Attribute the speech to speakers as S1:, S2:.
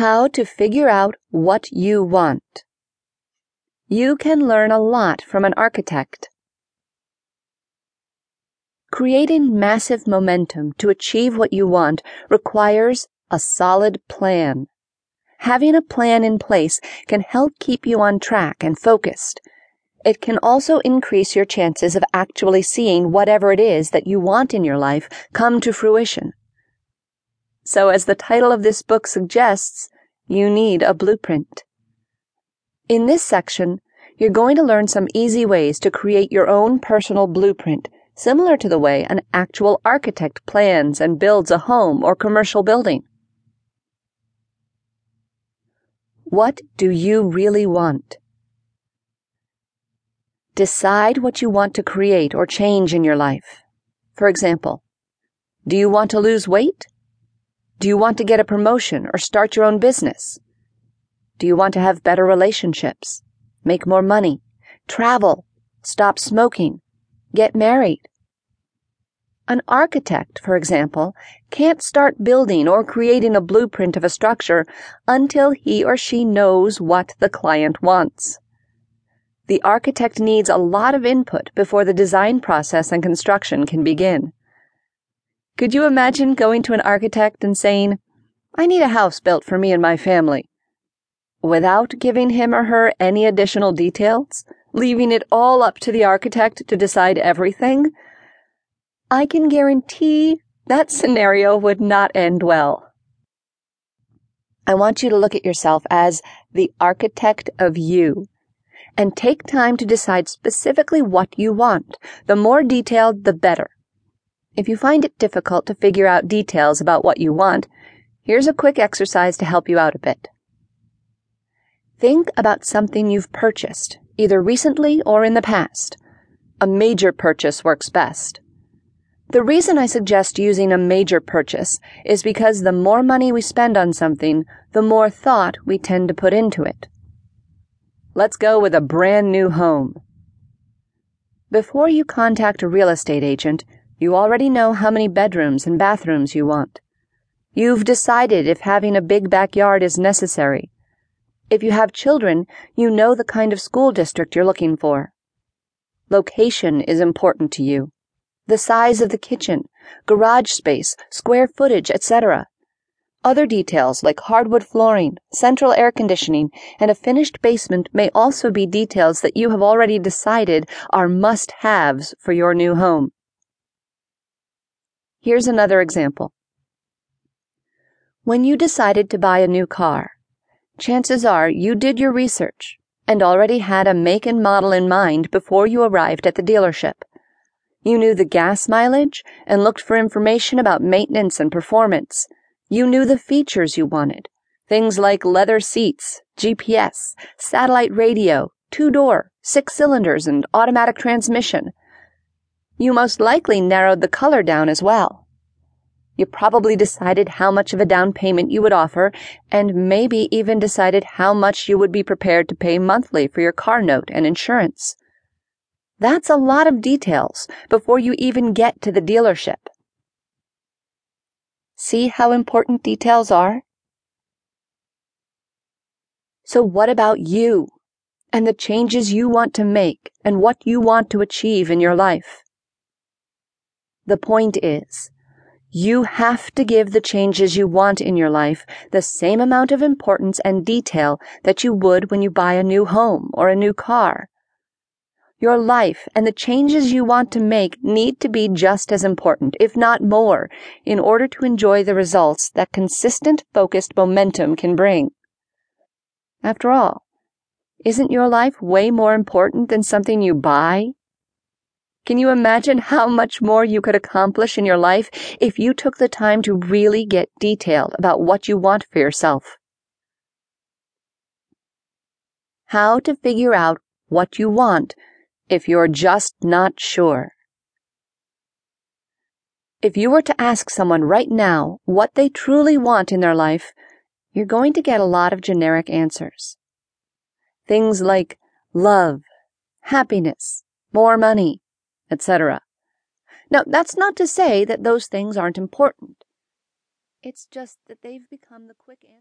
S1: How to figure out what you want. You can learn a lot from an architect. Creating massive momentum to achieve what you want requires a solid plan. Having a plan in place can help keep you on track and focused. It can also increase your chances of actually seeing whatever it is that you want in your life come to fruition. So, as the title of this book suggests, you need a blueprint. In this section, you're going to learn some easy ways to create your own personal blueprint, similar to the way an actual architect plans and builds a home or commercial building. What do you really want? Decide what you want to create or change in your life. For example, do you want to lose weight? Do you want to get a promotion or start your own business? Do you want to have better relationships, make more money, travel, stop smoking, get married? An architect, for example, can't start building or creating a blueprint of a structure until he or she knows what the client wants. The architect needs a lot of input before the design process and construction can begin. Could you imagine going to an architect and saying, I need a house built for me and my family, without giving him or her any additional details, leaving it all up to the architect to decide everything? I can guarantee that scenario would not end well. I want you to look at yourself as the architect of you and take time to decide specifically what you want. The more detailed, the better. If you find it difficult to figure out details about what you want, here's a quick exercise to help you out a bit. Think about something you've purchased, either recently or in the past. A major purchase works best. The reason I suggest using a major purchase is because the more money we spend on something, the more thought we tend to put into it. Let's go with a brand new home. Before you contact a real estate agent, you already know how many bedrooms and bathrooms you want. You've decided if having a big backyard is necessary. If you have children, you know the kind of school district you're looking for. Location is important to you the size of the kitchen, garage space, square footage, etc. Other details like hardwood flooring, central air conditioning, and a finished basement may also be details that you have already decided are must haves for your new home. Here's another example. When you decided to buy a new car, chances are you did your research and already had a make and model in mind before you arrived at the dealership. You knew the gas mileage and looked for information about maintenance and performance. You knew the features you wanted. Things like leather seats, GPS, satellite radio, two door, six cylinders, and automatic transmission. You most likely narrowed the color down as well. You probably decided how much of a down payment you would offer, and maybe even decided how much you would be prepared to pay monthly for your car note and insurance. That's a lot of details before you even get to the dealership. See how important details are? So what about you and the changes you want to make and what you want to achieve in your life? The point is, you have to give the changes you want in your life the same amount of importance and detail that you would when you buy a new home or a new car your life and the changes you want to make need to be just as important, if not more, in order to enjoy the results that consistent, focused momentum can bring. After all, isn't your life way more important than something you buy? Can you imagine how much more you could accomplish in your life if you took the time to really get detailed about what you want for yourself? How to figure out what you want if you're just not sure. If you were to ask someone right now what they truly want in their life, you're going to get a lot of generic answers. Things like love, happiness, more money, etc. Now, that's not to say that those things aren't important. It's just that they've become the quick answer.